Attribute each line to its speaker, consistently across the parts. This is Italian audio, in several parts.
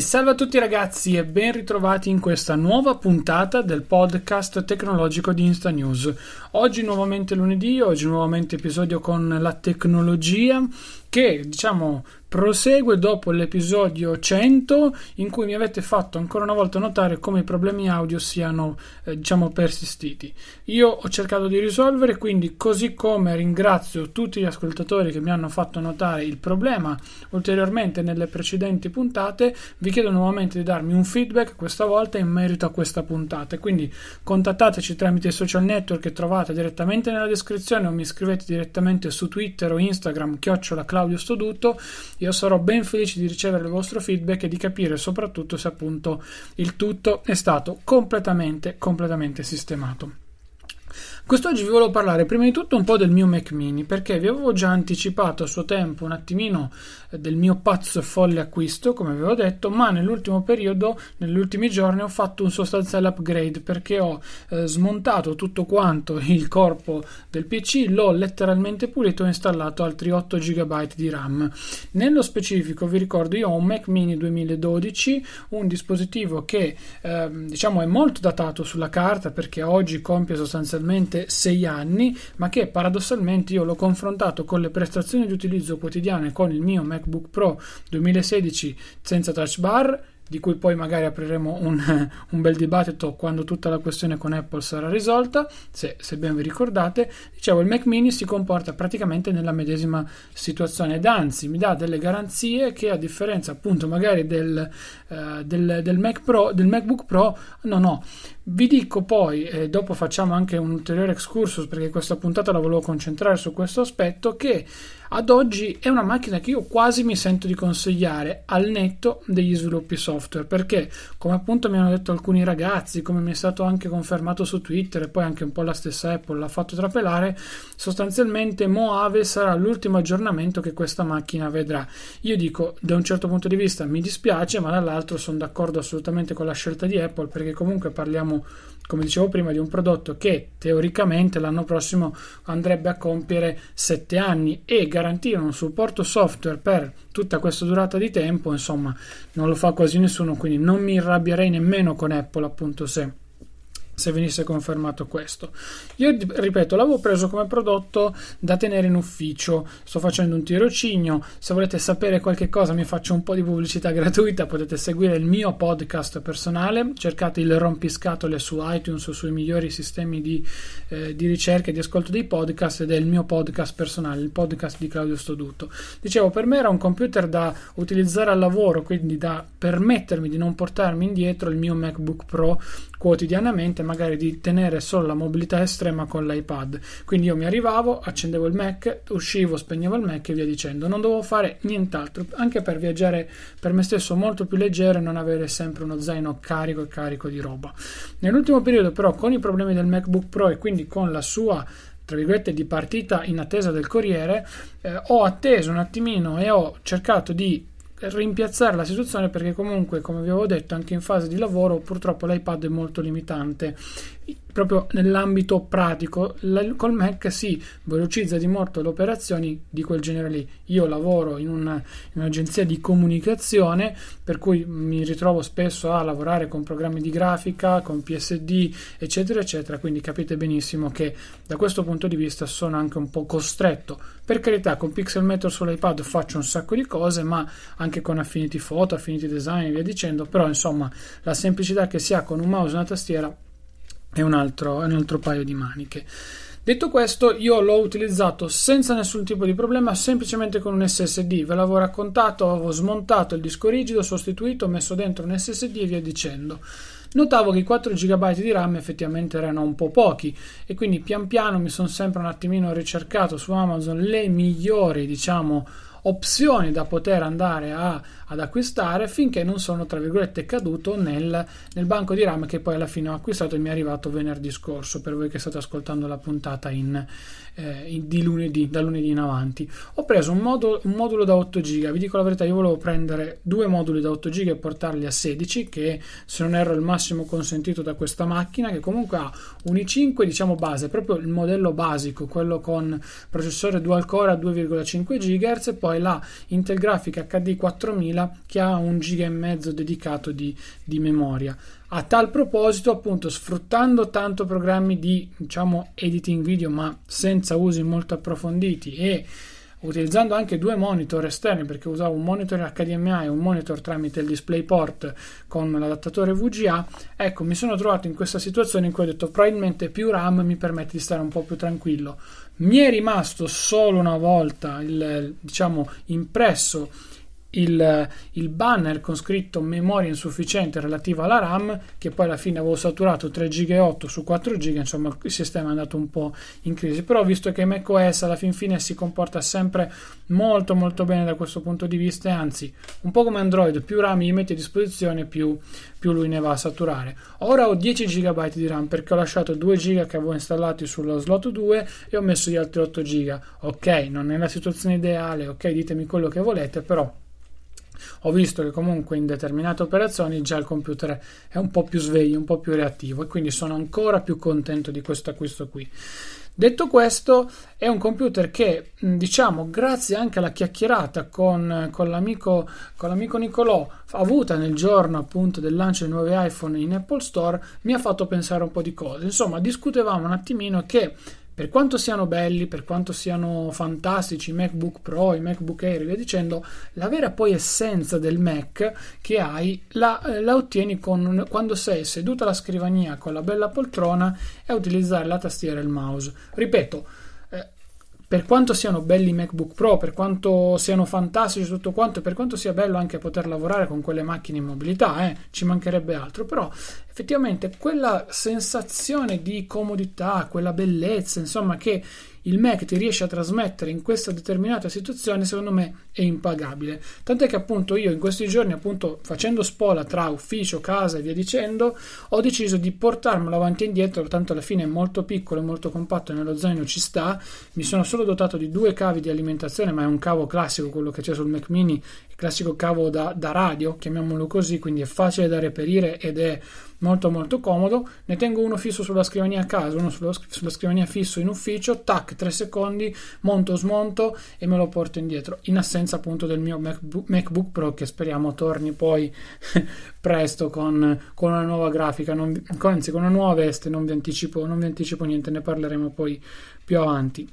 Speaker 1: E salve a tutti ragazzi e ben ritrovati in questa nuova puntata del podcast tecnologico di Insta News. Oggi nuovamente lunedì, oggi nuovamente episodio con la tecnologia che diciamo prosegue dopo l'episodio 100 in cui mi avete fatto ancora una volta notare come i problemi audio siano eh, diciamo persistiti. Io ho cercato di risolvere, quindi così come ringrazio tutti gli ascoltatori che mi hanno fatto notare il problema ulteriormente nelle precedenti puntate, vi chiedo nuovamente di darmi un feedback questa volta in merito a questa puntata. Quindi contattateci tramite i social network che trovate direttamente nella descrizione o mi scrivete direttamente su Twitter o Instagram chiocciola Claudio Stoduto io sarò ben felice di ricevere il vostro feedback e di capire soprattutto se appunto il tutto è stato completamente, completamente sistemato. Quest'oggi vi volevo parlare prima di tutto un po' del mio Mac mini perché vi avevo già anticipato a suo tempo un attimino del mio pazzo e folle acquisto, come avevo detto, ma nell'ultimo periodo, negli ultimi giorni ho fatto un sostanziale upgrade perché ho eh, smontato tutto quanto il corpo del PC, l'ho letteralmente pulito e installato altri 8 GB di RAM. Nello specifico vi ricordo io ho un Mac mini 2012, un dispositivo che eh, diciamo è molto datato sulla carta perché oggi compie sostanzialmente 6 anni, ma che paradossalmente io l'ho confrontato con le prestazioni di utilizzo quotidiane con il mio MacBook Pro 2016 senza touch bar di cui poi magari apriremo un, un, bel dibattito quando tutta la questione con Apple sarà risolta, se, se, ben vi ricordate. Dicevo, il Mac mini si comporta praticamente nella medesima situazione ed anzi mi dà delle garanzie che a differenza appunto magari del, uh, del, del, Mac Pro, del MacBook Pro non ho. Vi dico poi, e dopo facciamo anche un ulteriore excursus perché questa puntata la volevo concentrare su questo aspetto, che ad oggi è una macchina che io quasi mi sento di consigliare al netto degli sviluppi software perché come appunto mi hanno detto alcuni ragazzi come mi è stato anche confermato su Twitter e poi anche un po' la stessa Apple l'ha fatto trapelare sostanzialmente Moave sarà l'ultimo aggiornamento che questa macchina vedrà. Io dico da un certo punto di vista mi dispiace ma dall'altro sono d'accordo assolutamente con la scelta di Apple perché comunque parliamo come dicevo prima, di un prodotto che teoricamente l'anno prossimo andrebbe a compiere 7 anni e garantire un supporto software per tutta questa durata di tempo, insomma, non lo fa quasi nessuno, quindi non mi arrabbierei nemmeno con Apple, appunto, se se venisse confermato questo. Io ripeto, l'avevo preso come prodotto da tenere in ufficio. Sto facendo un tirocinio. Se volete sapere qualche cosa, mi faccio un po' di pubblicità gratuita. Potete seguire il mio podcast personale. Cercate il rompiscatole su iTunes o sui migliori sistemi di, eh, di ricerca e di ascolto dei podcast ed è il mio podcast personale, il podcast di Claudio Stoduto. Dicevo, per me era un computer da utilizzare al lavoro, quindi da permettermi di non portarmi indietro il mio MacBook Pro quotidianamente magari di tenere solo la mobilità estrema con l'iPad. Quindi io mi arrivavo, accendevo il Mac, uscivo, spegnevo il Mac e via dicendo. Non dovevo fare nient'altro, anche per viaggiare per me stesso molto più leggero e non avere sempre uno zaino carico e carico di roba. Nell'ultimo periodo però con i problemi del MacBook Pro e quindi con la sua tra virgolette di partita in attesa del Corriere, eh, ho atteso un attimino e ho cercato di rimpiazzare la situazione perché comunque come vi avevo detto anche in fase di lavoro purtroppo l'iPad è molto limitante proprio nell'ambito pratico, la, col Mac si velocizza di molto le operazioni di quel genere lì. Io lavoro in, una, in un'agenzia di comunicazione, per cui mi ritrovo spesso a lavorare con programmi di grafica, con PSD, eccetera, eccetera. Quindi capite benissimo che da questo punto di vista sono anche un po' costretto. Per carità, con Pixelmator sull'iPad faccio un sacco di cose, ma anche con Affinity Photo, Affinity Design e via dicendo. Però, insomma, la semplicità che si ha con un mouse e una tastiera è un altro, un altro paio di maniche. Detto questo, io l'ho utilizzato senza nessun tipo di problema, semplicemente con un SSD. Ve l'avevo raccontato, avevo smontato il disco rigido, sostituito, messo dentro un SSD e via dicendo. Notavo che i 4 GB di RAM effettivamente erano un po' pochi e quindi pian piano mi sono sempre un attimino ricercato su Amazon le migliori, diciamo, opzioni da poter andare a, ad acquistare finché non sono tra virgolette caduto nel, nel, banco di RAM che poi alla fine ho acquistato e mi è arrivato venerdì scorso per voi che state ascoltando la puntata in, eh, di lunedì, da lunedì in avanti. Ho preso un, modulo, un modulo da 8 GB, vi dico la verità, io volevo prendere due moduli da 8 GB e portarli a 16, che se non erro è il massimo consentito da questa macchina, che comunque ha un i5 diciamo base, proprio il modello basico, quello con processore dual core a 2,5 GHz e poi la Intel Graphic HD 4000 che ha un giga e mezzo dedicato di, di memoria. A tal proposito, appunto, sfruttando tanto programmi di diciamo editing video, ma senza usi molto approfonditi e utilizzando anche due monitor esterni perché usavo un monitor HDMI e un monitor tramite il DisplayPort con l'adattatore VGA, ecco, mi sono trovato in questa situazione in cui ho detto probabilmente più RAM mi permette di stare un po' più tranquillo. Mi è rimasto solo una volta il diciamo impresso il, il, banner con scritto memoria insufficiente relativa alla RAM che poi alla fine avevo saturato 3 GB 8 su 4 GB insomma il sistema è andato un po' in crisi. Però visto che macOS alla fin fine si comporta sempre molto molto bene da questo punto di vista e anzi un po' come Android più RAM gli metti a disposizione più, più lui ne va a saturare. Ora ho 10 GB di RAM perché ho lasciato 2 GB che avevo installati sullo slot 2 e ho messo gli altri 8 GB ok non è la situazione ideale ok ditemi quello che volete però ho visto che comunque in determinate operazioni già il computer è un po' più sveglio, un po' più reattivo e quindi sono ancora più contento di questo acquisto qui. Detto questo, è un computer che, diciamo, grazie anche alla chiacchierata con, con, l'amico, con l'amico Nicolò, avuta nel giorno appunto del lancio dei nuovi iPhone in Apple Store, mi ha fatto pensare un po' di cose. Insomma, discutevamo un attimino che per quanto siano belli, per quanto siano fantastici i MacBook Pro, i MacBook Air e via dicendo, la vera poi essenza del Mac che hai la, eh, la ottieni con, quando sei seduto alla scrivania con la bella poltrona e a utilizzare la tastiera e il mouse. Ripeto, per quanto siano belli i MacBook Pro, per quanto siano fantastici tutto quanto, per quanto sia bello anche poter lavorare con quelle macchine in mobilità, eh, ci mancherebbe altro, però effettivamente quella sensazione di comodità, quella bellezza, insomma, che il Mac ti riesce a trasmettere in questa determinata situazione, secondo me è impagabile. Tant'è che appunto io in questi giorni, appunto facendo spola tra ufficio, casa e via dicendo, ho deciso di portarmelo avanti e indietro, tanto alla fine è molto piccolo e molto compatto nello zaino ci sta. Mi sono solo dotato di due cavi di alimentazione, ma è un cavo classico, quello che c'è sul Mac mini, classico cavo da, da radio, chiamiamolo così, quindi è facile da reperire ed è molto molto comodo. Ne tengo uno fisso sulla scrivania a casa uno sulla, sulla scrivania fisso in ufficio tac 3 secondi monto smonto e me lo porto indietro in assenza appunto del mio MacBook, MacBook Pro che speriamo torni poi presto con, con, una nuova grafica. Non, anzi con una nuova veste non vi anticipo non vi anticipo niente ne parleremo poi più avanti.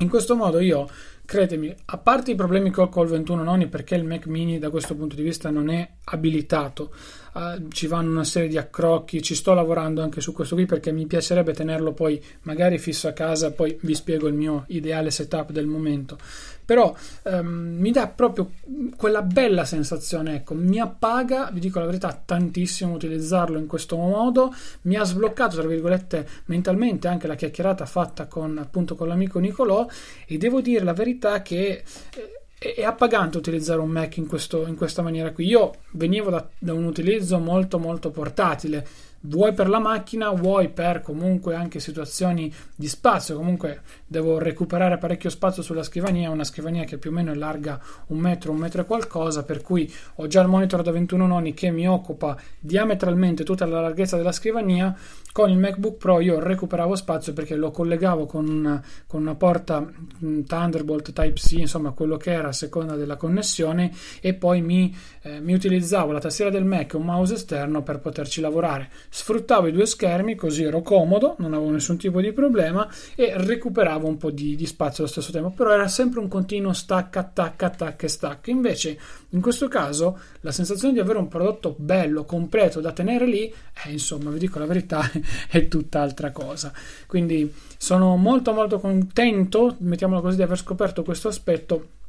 Speaker 1: In questo modo io credetemi, a parte i problemi che ho col 21 noni perché il Mac mini da questo punto di vista non è abilitato uh, ci vanno una serie di accrocchi, ci sto lavorando anche su questo qui perché mi piacerebbe tenerlo poi magari fisso a casa, poi vi spiego il mio ideale setup del momento. Però um, mi dà proprio quella bella sensazione, ecco, mi appaga, vi dico la verità, tantissimo utilizzarlo in questo modo, mi ha sbloccato, tra virgolette, mentalmente anche la chiacchierata fatta con appunto con l'amico Nicolò e devo dire la verità che eh, è appagante utilizzare un Mac in, questo, in questa maniera qui. Io venivo da, da, un utilizzo molto molto portatile, vuoi per la macchina, vuoi per comunque anche situazioni di spazio. Comunque devo recuperare parecchio spazio sulla scrivania, una scrivania che più o meno è larga un metro, un metro e qualcosa, per cui ho già il monitor da 21 noni che mi occupa diametralmente tutta la larghezza della scrivania. Con il MacBook Pro io recuperavo spazio perché lo collegavo con una, con una porta mm, Thunderbolt Type-C, insomma quello che era a seconda della connessione, e poi mi, eh, mi utilizzavo la tastiera del Mac e un mouse esterno per poterci lavorare sfruttavo i due schermi così ero comodo, non avevo nessun tipo di problema e recuperavo un po' di, di spazio allo stesso tempo, però era sempre un continuo stacca, attacca, attacca e stacca. Invece in questo caso la sensazione di avere un prodotto bello, completo da tenere lì, eh, insomma, vi dico la verità, è tutt'altra cosa. Quindi sono molto molto contento, mettiamolo così, di aver scoperto questo aspetto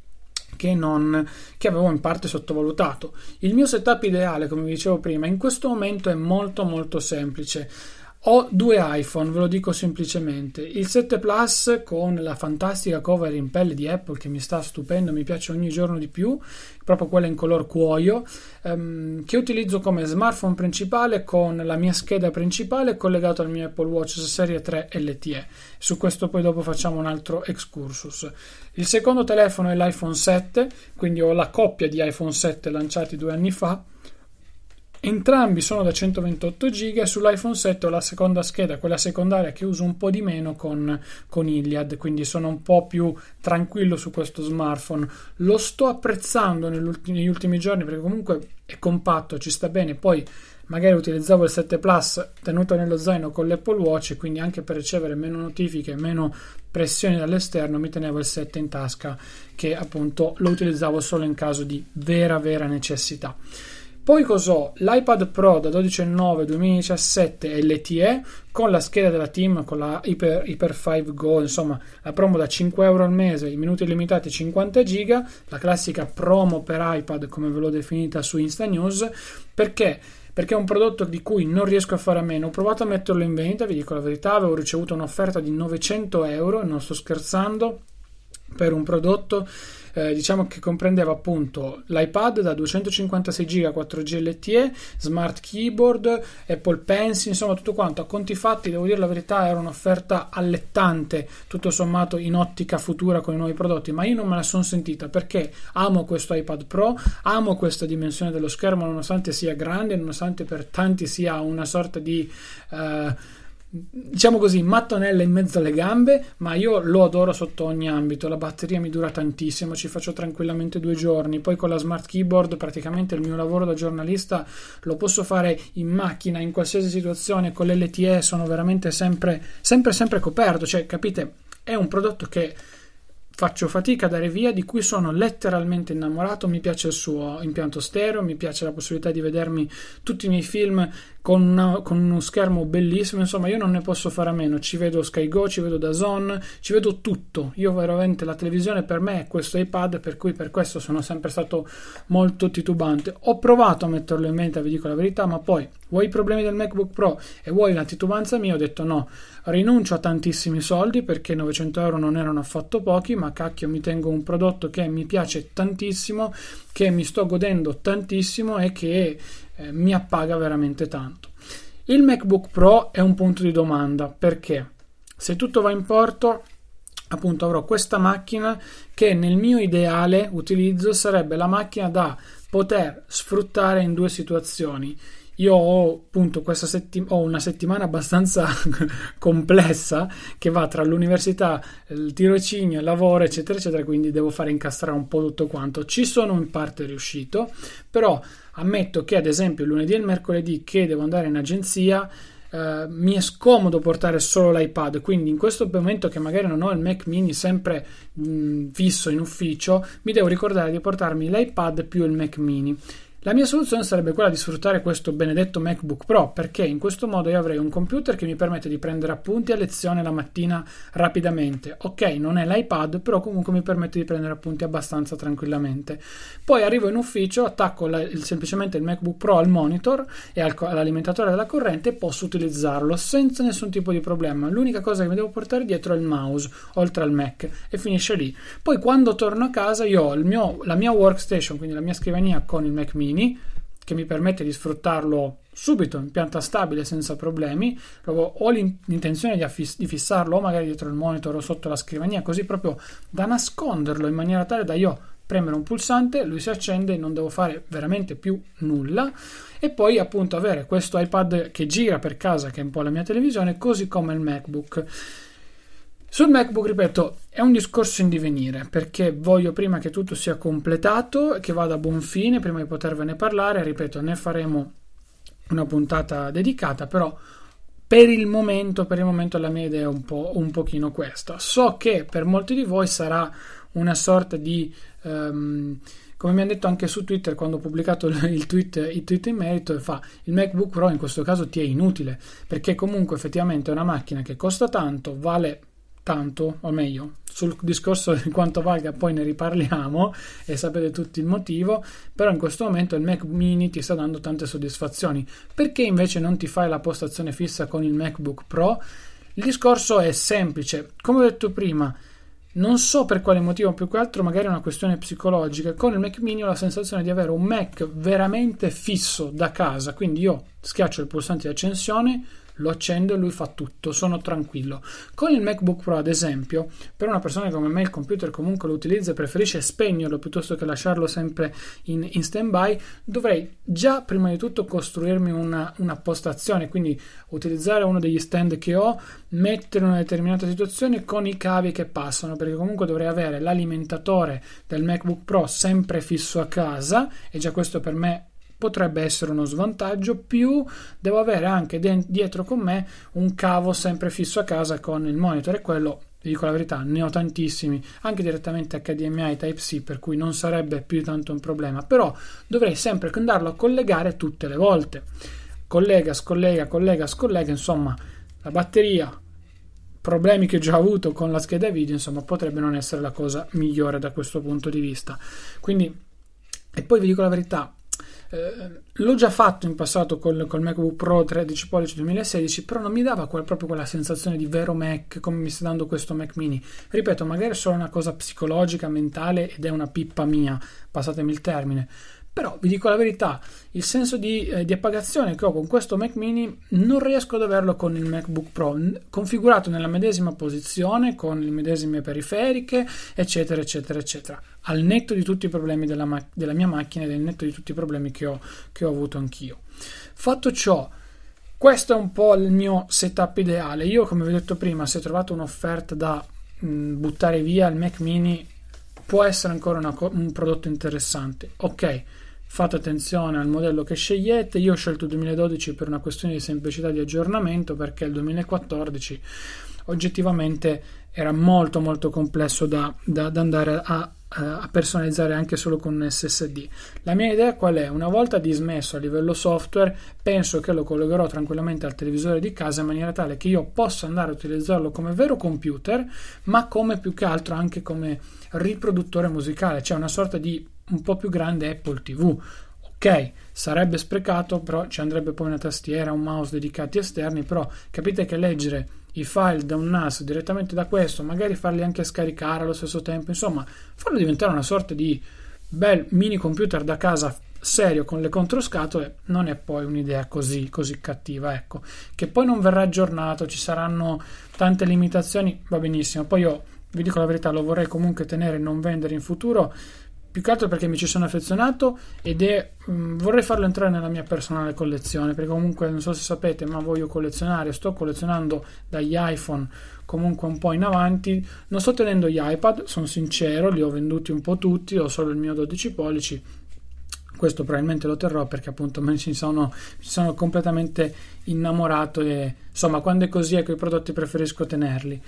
Speaker 1: che, non, che avevo in parte sottovalutato. Il mio setup ideale, come vi dicevo prima, in questo momento è molto molto semplice. Ho due iPhone, ve lo dico semplicemente. Il 7 Plus con la fantastica cover in pelle di Apple che mi sta stupendo, mi piace ogni giorno di più, proprio quella in color cuoio, ehm, che utilizzo come smartphone principale con la mia scheda principale collegato al mio Apple Watch Serie 3 LTE. Su questo poi dopo facciamo un altro excursus. Il secondo telefono è l'iPhone 7, quindi ho la coppia di iPhone 7 lanciati due anni fa Entrambi sono da 128 GB sull'iPhone 7 ho la seconda scheda, quella secondaria che uso un po' di meno con, con Iliad, quindi sono un po' più tranquillo su questo smartphone. Lo sto apprezzando negli ultimi giorni perché comunque è compatto, ci sta bene. Poi magari utilizzavo il 7 Plus tenuto nello zaino con l'Apple Watch quindi anche per ricevere meno notifiche, meno pressioni dall'esterno mi tenevo il 7 in tasca che appunto lo utilizzavo solo in caso di vera vera necessità. Poi cos'ho? L'iPad Pro da 12.9 2017 LTE con la scheda della team, con la Hyper, Hyper 5 Go, insomma la promo da 5 euro al mese, i minuti limitati 50 giga, la classica promo per iPad come ve l'ho definita su Insta News, perché? Perché è un prodotto di cui non riesco a fare a meno. Ho provato a metterlo in vendita, vi dico la verità, avevo ricevuto un'offerta di 900 euro, non sto scherzando, per un prodotto eh, diciamo che comprendeva appunto l'iPad da 256 GB 4G LTE, Smart Keyboard, Apple Pencil, insomma tutto quanto. A conti fatti, devo dire la verità, era un'offerta allettante, tutto sommato in ottica futura con i nuovi prodotti, ma io non me la sono sentita perché amo questo iPad Pro, amo questa dimensione dello schermo nonostante sia grande, nonostante per tanti sia una sorta di... Uh, diciamo così, mattonella in mezzo alle gambe, ma io lo adoro sotto ogni ambito. La batteria mi dura tantissimo, ci faccio tranquillamente due giorni. Poi con la smart keyboard, praticamente il mio lavoro da giornalista lo posso fare in macchina, in qualsiasi situazione. Con l'LTE sono veramente sempre, sempre, sempre coperto. Cioè, capite, è un prodotto che faccio fatica a dare via, di cui sono letteralmente innamorato. Mi piace il suo impianto stereo, mi piace la possibilità di vedermi tutti i miei film con, una, con, uno schermo bellissimo. Insomma, io non ne posso fare a meno. Ci vedo Sky Go, ci vedo Dazon, ci vedo tutto. Io veramente la televisione per me è questo iPad, per cui per questo sono sempre stato molto titubante. Ho provato a metterlo in mente, vi dico la verità, ma poi vuoi i problemi del MacBook Pro e vuoi la titubanza mia, ho detto no, rinuncio a tantissimi soldi perché 900 euro non erano affatto pochi, ma cacchio mi tengo un prodotto che mi piace tantissimo, che mi sto godendo tantissimo e che eh, mi appaga veramente tanto. Il MacBook Pro è un punto di domanda perché se tutto va in porto appunto avrò questa macchina che nel mio ideale utilizzo sarebbe la macchina da poter sfruttare in due situazioni io ho appunto questa settimana ho una settimana abbastanza complessa che va tra l'università, il tirocinio, il lavoro, eccetera, eccetera, quindi devo fare incastrare un po' tutto quanto. Ci sono in parte riuscito, però ammetto che ad esempio lunedì e il mercoledì che devo andare in agenzia Uh, mi è scomodo portare solo l'iPad, quindi in questo momento che magari non ho il Mac mini sempre mh, fisso in ufficio, mi devo ricordare di portarmi l'iPad più il Mac mini. La mia soluzione sarebbe quella di sfruttare questo benedetto MacBook Pro perché in questo modo io avrei un computer che mi permette di prendere appunti a lezione la mattina rapidamente. Ok, non è l'iPad, però comunque mi permette di prendere appunti abbastanza tranquillamente. Poi arrivo in ufficio, attacco la, il, semplicemente il MacBook Pro al monitor e al, all'alimentatore della corrente e posso utilizzarlo senza nessun tipo di problema. L'unica cosa che mi devo portare dietro è il mouse, oltre al Mac, e finisce lì. Poi quando torno a casa io ho mio, la mia workstation, quindi la mia scrivania con il Mac mini mini che mi permette di sfruttarlo subito in pianta stabile senza problemi. Ho l'intenzione di, di fissarlo o magari dietro il monitor o sotto la scrivania, così proprio da nasconderlo in maniera tale da io premere un pulsante, lui si accende, non devo fare veramente più nulla e poi appunto avere questo iPad che gira per casa, che è un po' la mia televisione, così come il MacBook. Sul MacBook, ripeto, è un discorso in divenire perché voglio prima che tutto sia completato, che vada a buon fine, prima di potervene parlare. Ripeto, ne faremo una puntata dedicata, però per il momento, per il momento la mia idea è un, po', un pochino questa. So che per molti di voi sarà una sorta di... Um, come mi hanno detto anche su Twitter quando ho pubblicato il tweet, il tweet in merito, fa il MacBook Pro in questo caso ti è inutile perché comunque effettivamente è una macchina che costa tanto, vale tanto, o meglio, sul discorso di quanto valga poi ne riparliamo e sapete tutti il motivo, però in questo momento il Mac mini ti sta dando tante soddisfazioni. Perché invece non ti fai la postazione fissa con il MacBook Pro? Il discorso è semplice, come ho detto prima, non so per quale motivo, più che altro magari è una questione psicologica. Con il Mac mini ho la sensazione di avere un Mac veramente fisso da casa, quindi io schiaccio il pulsante di accensione, lo accendo e lui fa tutto, sono tranquillo. Con il MacBook Pro, ad esempio, per una persona come me il computer comunque lo utilizza e preferisce spegnerlo piuttosto che lasciarlo sempre in, in stand-by, dovrei già prima di tutto costruirmi una, una postazione, quindi utilizzare uno degli stand che ho, mettere una determinata situazione con i cavi che passano, perché comunque dovrei avere l'alimentatore del MacBook Pro sempre fisso a casa e già questo per me potrebbe essere uno svantaggio, più devo avere anche de- dietro con me un cavo sempre fisso a casa con il monitor e quello vi dico la verità, ne ho tantissimi, anche direttamente HDMI Type-C, per cui non sarebbe più tanto un problema, però dovrei sempre andarlo a collegare tutte le volte. Collega, scollega, collega, scollega, insomma, la batteria, problemi che ho già avuto con la scheda video, insomma, potrebbe non essere la cosa migliore da questo punto di vista. Quindi, e poi vi dico la verità, eh, l'ho già fatto in passato col, col MacBook Pro 13 pollici 2016, però non mi dava quel, proprio quella sensazione di vero Mac come mi sta dando questo Mac mini. Ripeto, magari è solo una cosa psicologica, mentale ed è una pippa mia, passatemi il termine. Però vi dico la verità, il senso di, eh, di, appagazione che ho con questo Mac mini non riesco ad averlo con il MacBook Pro, configurato nella medesima posizione, con le medesime periferiche, eccetera, eccetera, eccetera. Al netto di tutti i problemi della, ma- della mia macchina ed al netto di tutti i problemi che ho, che ho avuto anch'io. Fatto ciò, questo è un po' il mio setup ideale. Io, come vi ho detto prima, se trovate un'offerta da mh, buttare via il Mac mini, può essere ancora co- un prodotto interessante. Ok fate attenzione al modello che scegliete. Io ho scelto il 2012 per una questione di semplicità di aggiornamento perché il 2014 oggettivamente era molto molto complesso da, da, da andare a, a, personalizzare anche solo con un SSD. La mia idea qual è? Una volta dismesso a livello software, penso che lo collegherò tranquillamente al televisore di casa in maniera tale che io possa andare a utilizzarlo come vero computer, ma come più che altro anche come riproduttore musicale, cioè una sorta di un po' più grande Apple TV. Ok, sarebbe sprecato, però ci andrebbe poi una tastiera, un mouse dedicati esterni, però capite che leggere i file da un NAS direttamente da questo, magari farli anche scaricare allo stesso tempo, insomma, farlo diventare una sorta di bel mini computer da casa serio con le controscatole non è poi un'idea così, così cattiva ecco che poi non verrà aggiornato ci saranno tante limitazioni va benissimo poi io vi dico la verità lo vorrei comunque tenere e non vendere in futuro più che altro perché mi ci sono affezionato ed è mh, mm, vorrei farlo entrare nella mia personale collezione perché comunque non so se sapete ma voglio collezionare sto collezionando dagli iPhone comunque un po' in avanti. Non sto tenendo gli iPad sono sincero li ho venduti un po' tutti ho solo il mio 12 pollici. Questo probabilmente lo terrò perché appunto me ci sono, mi sono completamente innamorato e insomma quando è così ecco i prodotti preferisco tenerli.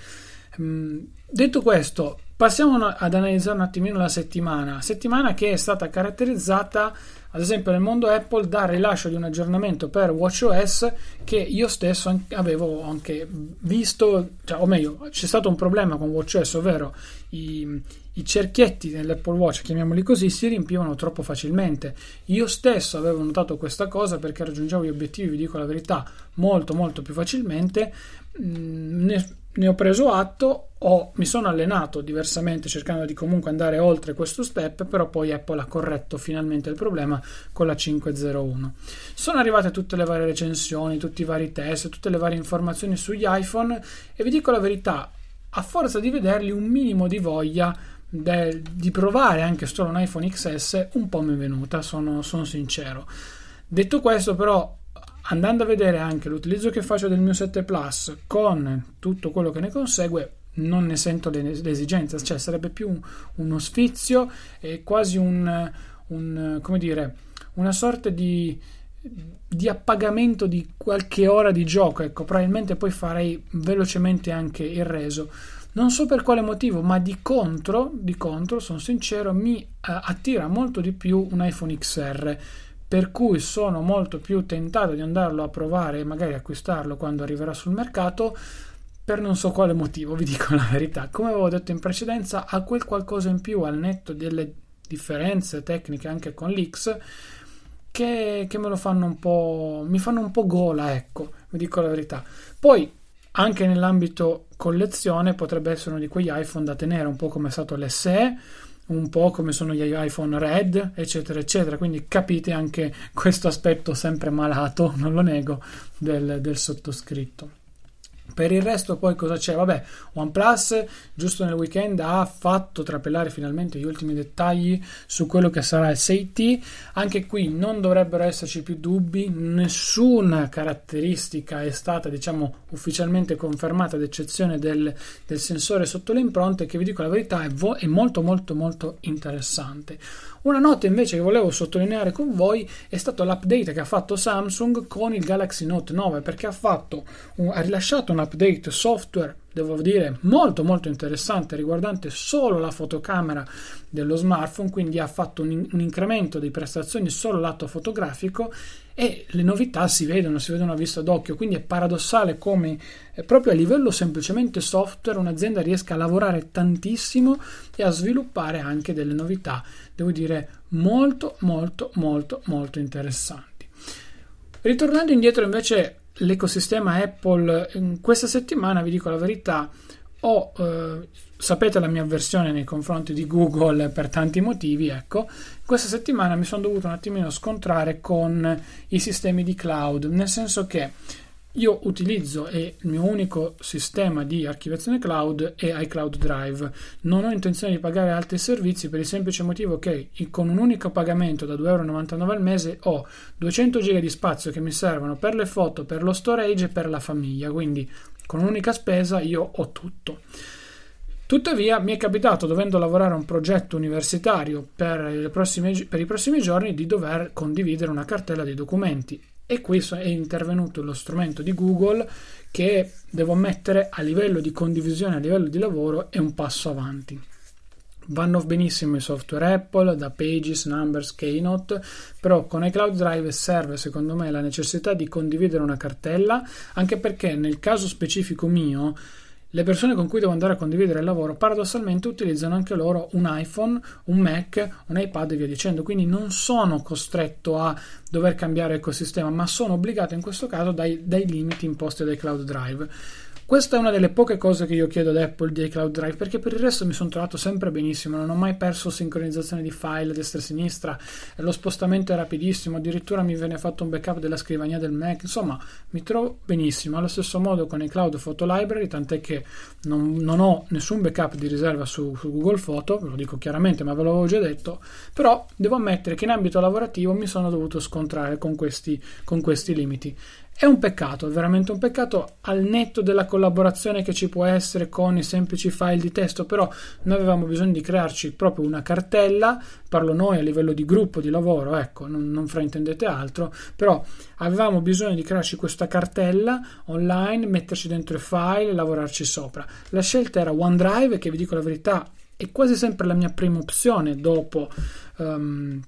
Speaker 1: Um, detto questo Passiamo ad analizzare un attimino la settimana, settimana che è stata caratterizzata ad esempio nel mondo Apple dal rilascio di un aggiornamento per WatchOS che io stesso avevo anche visto, cioè, o meglio, c'è stato un problema con WatchOS, ovvero i, i cerchietti dell'Apple Watch, chiamiamoli così, si riempivano troppo facilmente. Io stesso avevo notato questa cosa perché raggiungevo gli obiettivi, vi dico la verità, molto molto più facilmente. Mm, ne ho preso atto, ho, mi sono allenato diversamente cercando di comunque andare oltre questo step, però poi Apple ha corretto finalmente il problema con la 501. Sono arrivate tutte le varie recensioni, tutti i vari test, tutte le varie informazioni sugli iPhone e vi dico la verità, a forza di vederli un minimo di voglia del, di provare anche solo un iPhone XS un po' mi è venuta, sono, sono sincero. Detto questo però andando a vedere anche l'utilizzo che faccio del mio 7 Plus con tutto quello che ne consegue, non ne sento l'esigenza, cioè sarebbe più uno sfizio e quasi un, un come dire, una sorta di, di appagamento di qualche ora di gioco. Ecco, probabilmente poi farei velocemente anche il reso. Non so per quale motivo, ma di contro, di contro, sono sincero, mi uh, attira molto di più un iPhone XR per cui sono molto più tentato di andarlo a provare e magari acquistarlo quando arriverà sul mercato per non so quale motivo, vi dico la verità. Come avevo detto in precedenza, ha quel qualcosa in più al netto delle differenze tecniche anche con l'X che, che me lo fanno un po' mi fanno un po' gola, ecco, vi dico la verità. Poi anche nell'ambito collezione potrebbe essere uno di quegli iPhone da tenere, un po' come è stato l'SE un po' come sono gli iPhone Red, eccetera, eccetera. Quindi capite anche questo aspetto sempre malato, non lo nego, del, del sottoscritto. Per il resto, poi cosa c'è? Vabbè, OnePlus giusto nel weekend ha fatto trapelare finalmente gli ultimi dettagli su quello che sarà il 6T. Anche qui non dovrebbero esserci più dubbi, nessuna caratteristica è stata, diciamo, ufficialmente confermata, ad eccezione del, del sensore sotto le impronte, che vi dico la verità è, vo- è molto, molto, molto interessante. Una nota invece che volevo sottolineare con voi è stato l'update che ha fatto Samsung con il Galaxy Note 9 perché ha, fatto ha rilasciato un update software devo dire molto molto interessante riguardante solo la fotocamera dello smartphone quindi ha fatto un, un incremento di prestazioni solo lato fotografico e le novità si vedono, si vedono a vista d'occhio, quindi è paradossale come eh, proprio a livello semplicemente software un'azienda riesca a lavorare tantissimo e a sviluppare anche delle novità, devo dire molto molto molto molto interessanti. Ritornando indietro invece l'ecosistema Apple in questa settimana, vi dico la verità, ho, eh, sapete la mia avversione nei confronti di Google per tanti motivi, ecco, questa settimana mi sono dovuto un attimino scontrare con i sistemi di cloud, nel senso che io utilizzo e il mio unico sistema di archiviazione cloud è iCloud Drive. Non ho intenzione di pagare altri servizi per il semplice motivo che con un unico pagamento da 2,99 euro al mese ho 200 GB di spazio che mi servono per le foto, per lo storage e per la famiglia. Quindi con un'unica spesa io ho tutto. Tuttavia mi è capitato, dovendo lavorare a un progetto universitario per, prossime, per i prossimi giorni, di dover condividere una cartella di documenti e qui è intervenuto lo strumento di Google che devo mettere a livello di condivisione, a livello di lavoro, è un passo avanti. Vanno benissimo i software Apple, da Pages, Numbers, Keynote, però con iCloud Drive serve secondo me la necessità di condividere una cartella, anche perché nel caso specifico mio le persone con cui devo andare a condividere il lavoro paradossalmente utilizzano anche loro un iPhone, un Mac, un iPad e via dicendo, quindi non sono costretto a dover cambiare ecosistema, ma sono obbligato in questo caso dai, dai limiti imposti dai Cloud Drive. Questa è una delle poche cose che io chiedo ad Apple di iCloud Drive perché per il resto mi sono trovato sempre benissimo, non ho mai perso sincronizzazione di file destra e sinistra, lo spostamento è rapidissimo, addirittura mi viene fatto un backup della scrivania del Mac, insomma mi trovo benissimo. Allo stesso modo con iCloud Photo Library, tant'è che non, non ho nessun backup di riserva su, su Google Photo, ve lo dico chiaramente ma ve l'avevo già detto, però devo ammettere che in ambito lavorativo mi sono dovuto scontrare con questi, con questi limiti. È un peccato, è veramente un peccato al netto della collaborazione che ci può essere con i semplici file di testo, però noi avevamo bisogno di crearci proprio una cartella, parlo noi a livello di gruppo di lavoro, ecco, non, non fraintendete altro, però avevamo bisogno di crearci questa cartella online, metterci dentro i file e lavorarci sopra. La scelta era OneDrive, che vi dico la verità, è quasi sempre la mia prima opzione dopo... Um,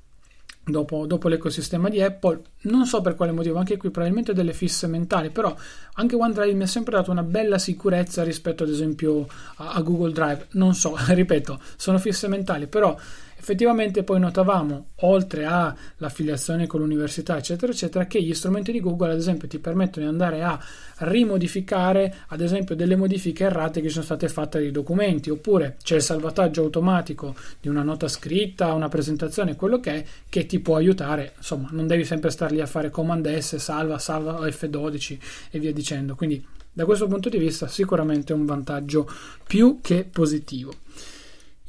Speaker 1: Dopo, dopo, l'ecosistema di Apple. Non so per quale motivo, anche qui probabilmente delle fisse mentali, però anche OneDrive mi ha sempre dato una bella sicurezza rispetto ad esempio a, a Google Drive. Non so, ripeto, sono fisse mentali, però effettivamente poi notavamo, oltre all'affiliazione con l'università, eccetera, eccetera, che gli strumenti di Google, ad esempio, ti permettono di andare a rimodificare, ad esempio, delle modifiche errate che sono state fatte ai documenti, oppure c'è il salvataggio automatico di una nota scritta, una presentazione, quello che è, che ti può aiutare. Insomma, non devi sempre star lì a fare Command S, salva, salva F12 e via dicendo. Quindi, da questo punto di vista, sicuramente un vantaggio più che positivo.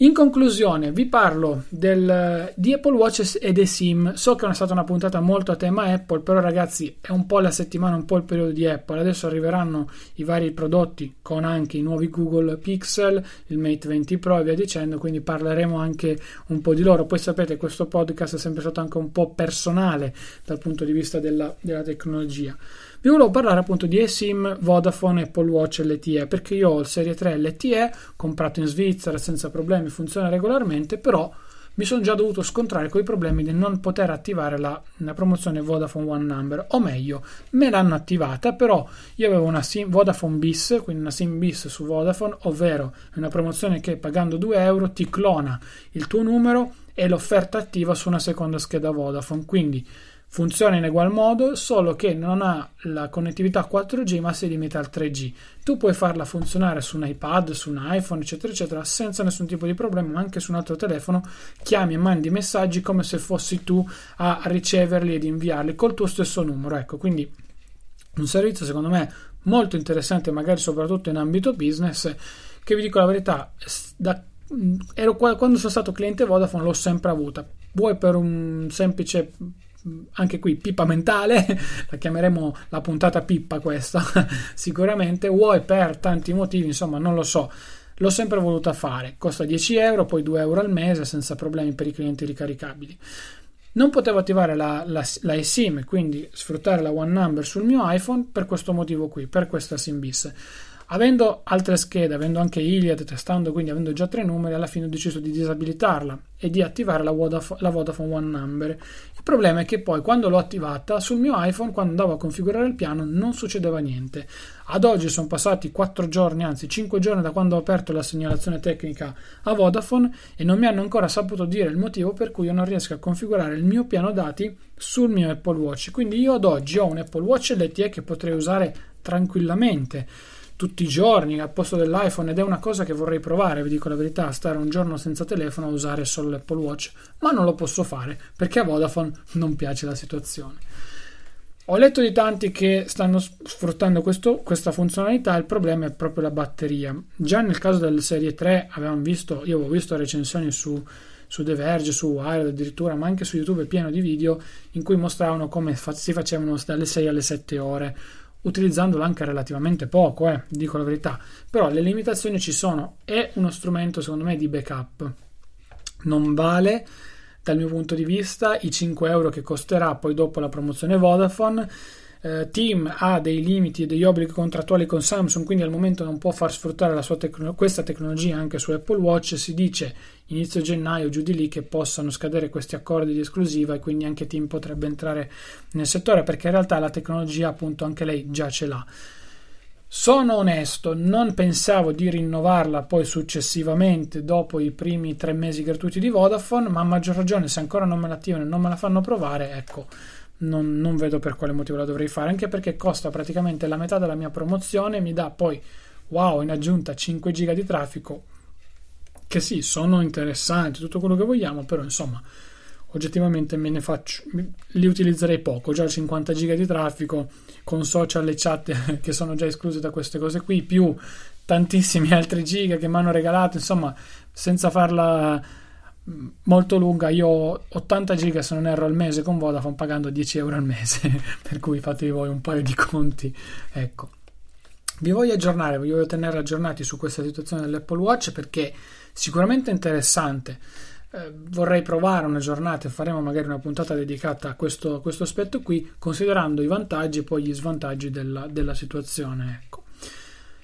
Speaker 1: In conclusione, vi parlo del, di Apple Watch e dei SIM. So che è stata una puntata molto a tema Apple, però ragazzi è un po' la settimana, un po' il periodo di Apple. Adesso arriveranno i vari prodotti con anche i nuovi Google Pixel, il Mate 20 Pro e via dicendo, quindi parleremo anche un po' di loro. Poi sapete, questo podcast è sempre stato anche un po' personale dal punto di vista della, della tecnologia. Vi volevo parlare appunto di eSIM, Vodafone, Apple Watch LTE perché io ho il Serie 3 LTE comprato in Svizzera senza problemi, funziona regolarmente, però mi sono già dovuto scontrare con i problemi di non poter attivare la, la, promozione Vodafone One Number, o meglio, me l'hanno attivata, però io avevo una SIM Vodafone bis, quindi una SIM bis su Vodafone, ovvero una promozione che pagando 2 euro ti clona il tuo numero e l'offerta attiva su una seconda scheda Vodafone, quindi Funziona in egual modo, solo che non ha la connettività 4G ma si limita al 3G. Tu puoi farla funzionare su un iPad, su un iPhone, eccetera, eccetera, senza nessun tipo di problema, ma anche su un altro telefono chiami e mandi messaggi come se fossi tu a riceverli ed inviarli col tuo stesso numero. Ecco, quindi un servizio secondo me molto interessante, magari soprattutto in ambito business, che vi dico la verità, da, ero, quando sono stato cliente Vodafone l'ho sempre avuta. Vuoi per un semplice anche qui pippa mentale, la chiameremo la puntata pippa questa, sicuramente, vuoi per tanti motivi, insomma non lo so, l'ho sempre voluta fare, costa 10 euro, poi 2 euro al mese senza problemi per i clienti ricaricabili. Non potevo attivare la, la, la eSIM, quindi sfruttare la One Number sul mio iPhone per questo motivo qui, per questa SIM bis. Avendo altre schede, avendo anche Iliad, testando quindi avendo già tre numeri, alla fine ho deciso di disabilitarla e di attivare la Vodafone, la Vodafone One Number. Il problema è che poi quando l'ho attivata sul mio iPhone, quando andavo a configurare il piano, non succedeva niente. Ad oggi sono passati 4 giorni, anzi 5 giorni da quando ho aperto la segnalazione tecnica a Vodafone e non mi hanno ancora saputo dire il motivo per cui io non riesco a configurare il mio piano dati sul mio Apple Watch. Quindi io ad oggi ho un Apple Watch LTE che potrei usare tranquillamente tutti i giorni al posto dell'iPhone ed è una cosa che vorrei provare, vi dico la verità, stare un giorno senza telefono a usare solo l'Apple Watch, ma non lo posso fare perché a Vodafone non piace la situazione. Ho letto di tanti che stanno sfruttando questo, questa funzionalità, il problema è proprio la batteria. Già nel caso del Serie 3 avevamo visto, io avevo visto recensioni su, su The Verge, su Wired addirittura, ma anche su YouTube pieno di video in cui mostravano come fa- si facevano dalle 6 alle 7 ore utilizzandolo anche relativamente poco, eh, dico la verità, però le limitazioni ci sono, è uno strumento secondo me di backup, non vale dal mio punto di vista i 5 euro che costerà poi dopo la promozione Vodafone eh, Team ha dei limiti e degli obblighi contrattuali con Samsung, quindi al momento non può far sfruttare tecno- questa tecnologia anche su Apple Watch. Si dice inizio gennaio giù di lì che possano scadere questi accordi di esclusiva e quindi anche Team potrebbe entrare nel settore perché in realtà la tecnologia appunto anche lei già ce l'ha. Sono onesto, non pensavo di rinnovarla poi successivamente dopo i primi tre mesi gratuiti di Vodafone, ma a maggior ragione se ancora non me la attivano e non me la fanno provare, ecco, non, non, vedo per quale motivo la dovrei fare, anche perché costa praticamente la metà della mia promozione e mi dà poi, wow, in aggiunta 5 giga di traffico, che sì, sono interessanti, tutto quello che vogliamo, però insomma, oggettivamente me ne faccio, li utilizzerei poco, già 50 giga di traffico con social e chat che sono già esclusi da queste cose qui, più tantissimi altri giga che mi hanno regalato, insomma, senza farla molto lunga. Io ho 80 giga se non erro al mese con Vodafone pagando 10 euro al mese, per cui fatevi voi un paio di conti. Ecco. Vi voglio aggiornare, vi voglio tenere aggiornati su questa situazione dell'Apple Watch perché sicuramente interessante. Eh, vorrei provare una giornata e faremo magari una puntata dedicata a questo, a questo aspetto qui, considerando i vantaggi e poi gli svantaggi della, della situazione. Ecco.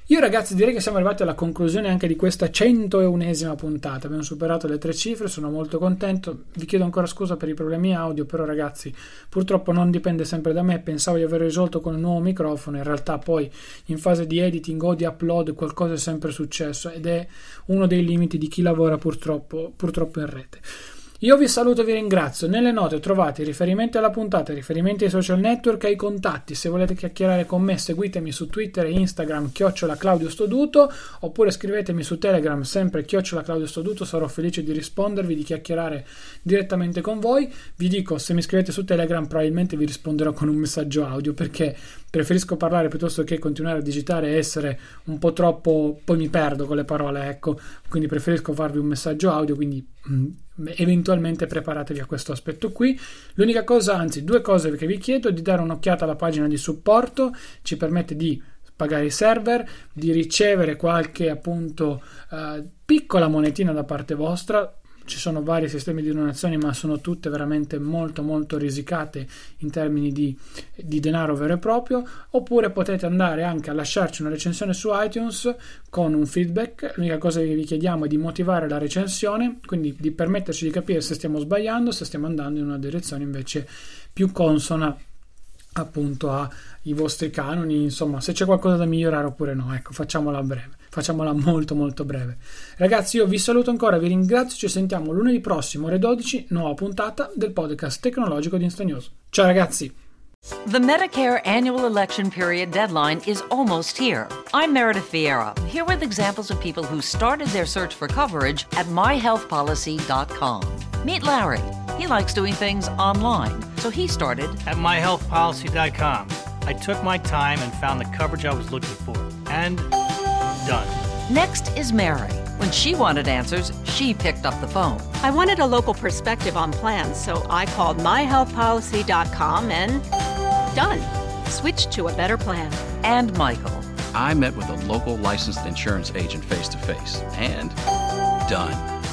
Speaker 1: Io ragazzi direi che siamo arrivati alla conclusione anche di questa 101esima puntata, abbiamo superato le tre cifre, sono molto contento, vi chiedo ancora scusa per i problemi audio, però ragazzi purtroppo non dipende sempre da me, pensavo di aver risolto con il nuovo microfono, in realtà poi in fase di editing o di upload qualcosa è sempre successo ed è uno dei limiti di chi lavora purtroppo, purtroppo in rete. Io vi saluto e vi ringrazio. Nelle note trovate riferimenti alla puntata, riferimenti ai social network e ai contatti. Se volete chiacchierare con me, seguitemi su Twitter e Instagram, chiocciola Claudio Stoduto, oppure scrivetemi su Telegram, sempre chiocciola Claudio Stoduto. Sarò felice di rispondervi, di chiacchierare direttamente con voi. Vi dico, se mi scrivete su Telegram, probabilmente vi risponderò con un messaggio audio perché preferisco parlare piuttosto che continuare a digitare e essere un po' troppo. poi mi perdo con le parole, ecco. Quindi preferisco farvi un messaggio audio, quindi. Eventualmente preparatevi a questo aspetto qui. L'unica cosa, anzi due cose che vi chiedo è di dare un'occhiata alla pagina di supporto, ci permette di pagare i server, di ricevere qualche appunto uh, piccola monetina da parte vostra ci sono vari sistemi di donazioni, ma sono tutte veramente molto molto risicate in termini di, di, denaro vero e proprio. Oppure potete andare anche a lasciarci una recensione su iTunes con un feedback. L'unica cosa che vi chiediamo è di motivare la recensione, quindi di permetterci di capire se stiamo sbagliando, se stiamo andando in una direzione invece più consona appunto ai vostri canoni, insomma, se c'è qualcosa da migliorare oppure no, ecco, facciamola breve, facciamola molto molto breve. Ragazzi, io vi saluto ancora, vi ringrazio, ci sentiamo lunedì prossimo ore 12, nuova puntata del podcast tecnologico di Insta News. Ciao ragazzi!
Speaker 2: The Medicare annual election period deadline is almost here. I'm Meredith Vieira, here with examples of people who started their search for coverage at myhealthpolicy.com. Meet Larry. He likes doing things online, so he started
Speaker 3: at myhealthpolicy.com. I took my time and found the coverage I was looking for. And done.
Speaker 2: Next is Mary. When she wanted answers, she picked up the phone.
Speaker 4: I wanted a local perspective on plans, so I called myhealthpolicy.com and done. Switched to a better plan.
Speaker 2: And Michael.
Speaker 5: I met with a local licensed insurance agent face to face and done.